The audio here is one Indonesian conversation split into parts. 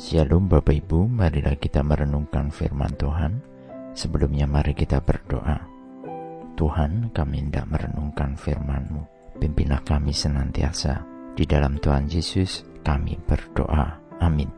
Shalom Bapak Ibu, marilah kita merenungkan firman Tuhan. Sebelumnya mari kita berdoa. Tuhan, kami hendak merenungkan firman-Mu. Pimpinlah kami senantiasa. Di dalam Tuhan Yesus, kami berdoa. Amin.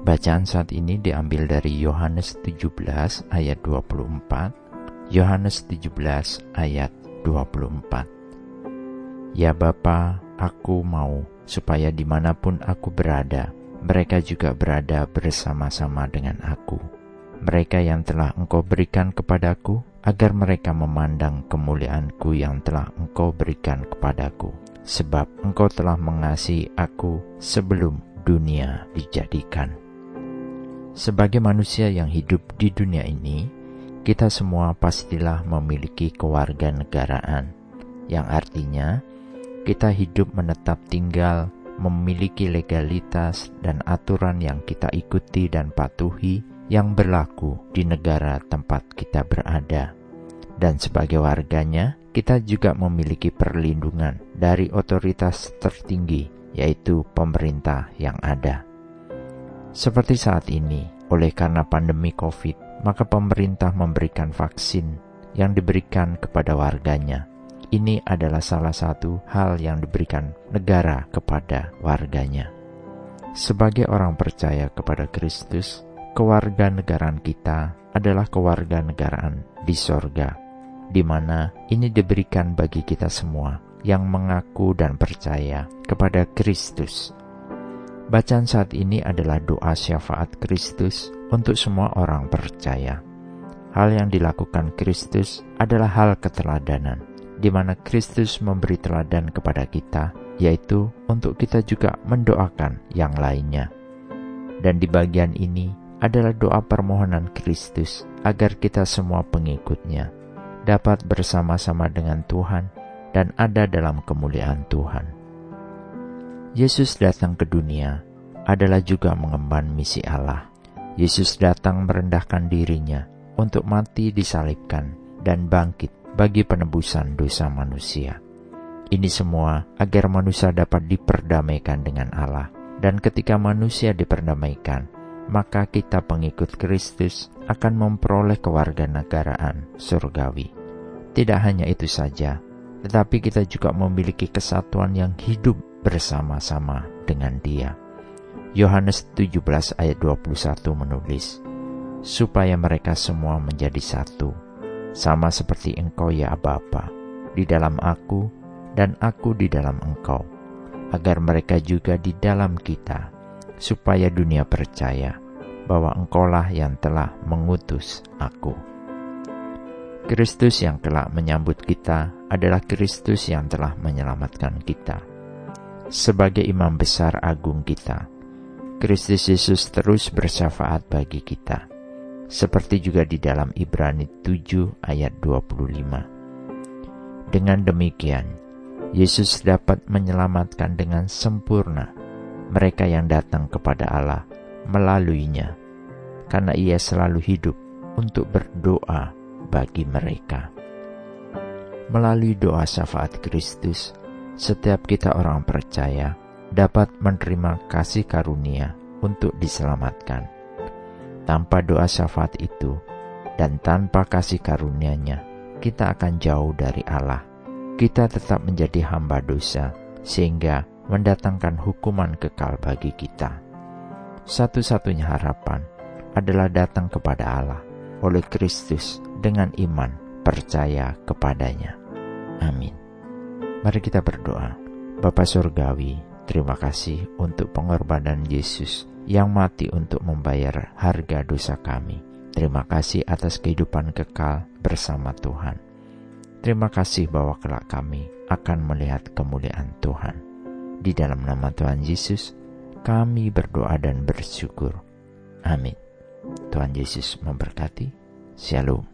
Bacaan saat ini diambil dari Yohanes 17 ayat 24. Yohanes 17 ayat 24. Ya Bapa, aku mau supaya di mana pun aku berada, mereka juga berada bersama-sama dengan aku. Mereka yang telah engkau berikan kepadaku, agar mereka memandang kemuliaanku yang telah engkau berikan kepadaku. Sebab engkau telah mengasihi aku sebelum dunia dijadikan. Sebagai manusia yang hidup di dunia ini, kita semua pastilah memiliki kewarganegaraan, yang artinya kita hidup menetap tinggal memiliki legalitas dan aturan yang kita ikuti dan patuhi yang berlaku di negara tempat kita berada. Dan sebagai warganya, kita juga memiliki perlindungan dari otoritas tertinggi, yaitu pemerintah yang ada. Seperti saat ini, oleh karena pandemi COVID, maka pemerintah memberikan vaksin yang diberikan kepada warganya ini adalah salah satu hal yang diberikan negara kepada warganya. Sebagai orang percaya kepada Kristus, kewarganegaraan kita adalah kewarganegaraan di sorga, di mana ini diberikan bagi kita semua yang mengaku dan percaya kepada Kristus. Bacaan saat ini adalah doa syafaat Kristus untuk semua orang percaya. Hal yang dilakukan Kristus adalah hal keteladanan di mana Kristus memberi teladan kepada kita, yaitu untuk kita juga mendoakan yang lainnya. Dan di bagian ini adalah doa permohonan Kristus agar kita semua pengikutnya dapat bersama-sama dengan Tuhan dan ada dalam kemuliaan Tuhan. Yesus datang ke dunia adalah juga mengemban misi Allah. Yesus datang merendahkan dirinya untuk mati disalibkan dan bangkit bagi penebusan dosa manusia. Ini semua agar manusia dapat diperdamaikan dengan Allah. Dan ketika manusia diperdamaikan, maka kita pengikut Kristus akan memperoleh kewarganegaraan surgawi. Tidak hanya itu saja, tetapi kita juga memiliki kesatuan yang hidup bersama-sama dengan Dia. Yohanes 17 ayat 21 menulis, supaya mereka semua menjadi satu, sama seperti engkau ya Bapa, di dalam aku dan aku di dalam engkau, agar mereka juga di dalam kita, supaya dunia percaya bahwa engkaulah yang telah mengutus aku. Kristus yang telah menyambut kita adalah Kristus yang telah menyelamatkan kita. Sebagai imam besar agung kita, Kristus Yesus terus bersyafaat bagi kita seperti juga di dalam Ibrani 7 ayat 25. Dengan demikian, Yesus dapat menyelamatkan dengan sempurna mereka yang datang kepada Allah melaluinya, karena ia selalu hidup untuk berdoa bagi mereka. Melalui doa syafaat Kristus, setiap kita orang percaya dapat menerima kasih karunia untuk diselamatkan tanpa doa syafaat itu dan tanpa kasih karunia-Nya, kita akan jauh dari Allah. Kita tetap menjadi hamba dosa, sehingga mendatangkan hukuman kekal bagi kita. Satu-satunya harapan adalah datang kepada Allah oleh Kristus dengan iman percaya kepadanya. Amin. Mari kita berdoa. Bapa Surgawi, terima kasih untuk pengorbanan Yesus yang mati untuk membayar harga dosa kami. Terima kasih atas kehidupan kekal bersama Tuhan. Terima kasih bahwa kelak kami akan melihat kemuliaan Tuhan. Di dalam nama Tuhan Yesus, kami berdoa dan bersyukur. Amin. Tuhan Yesus memberkati. Shalom.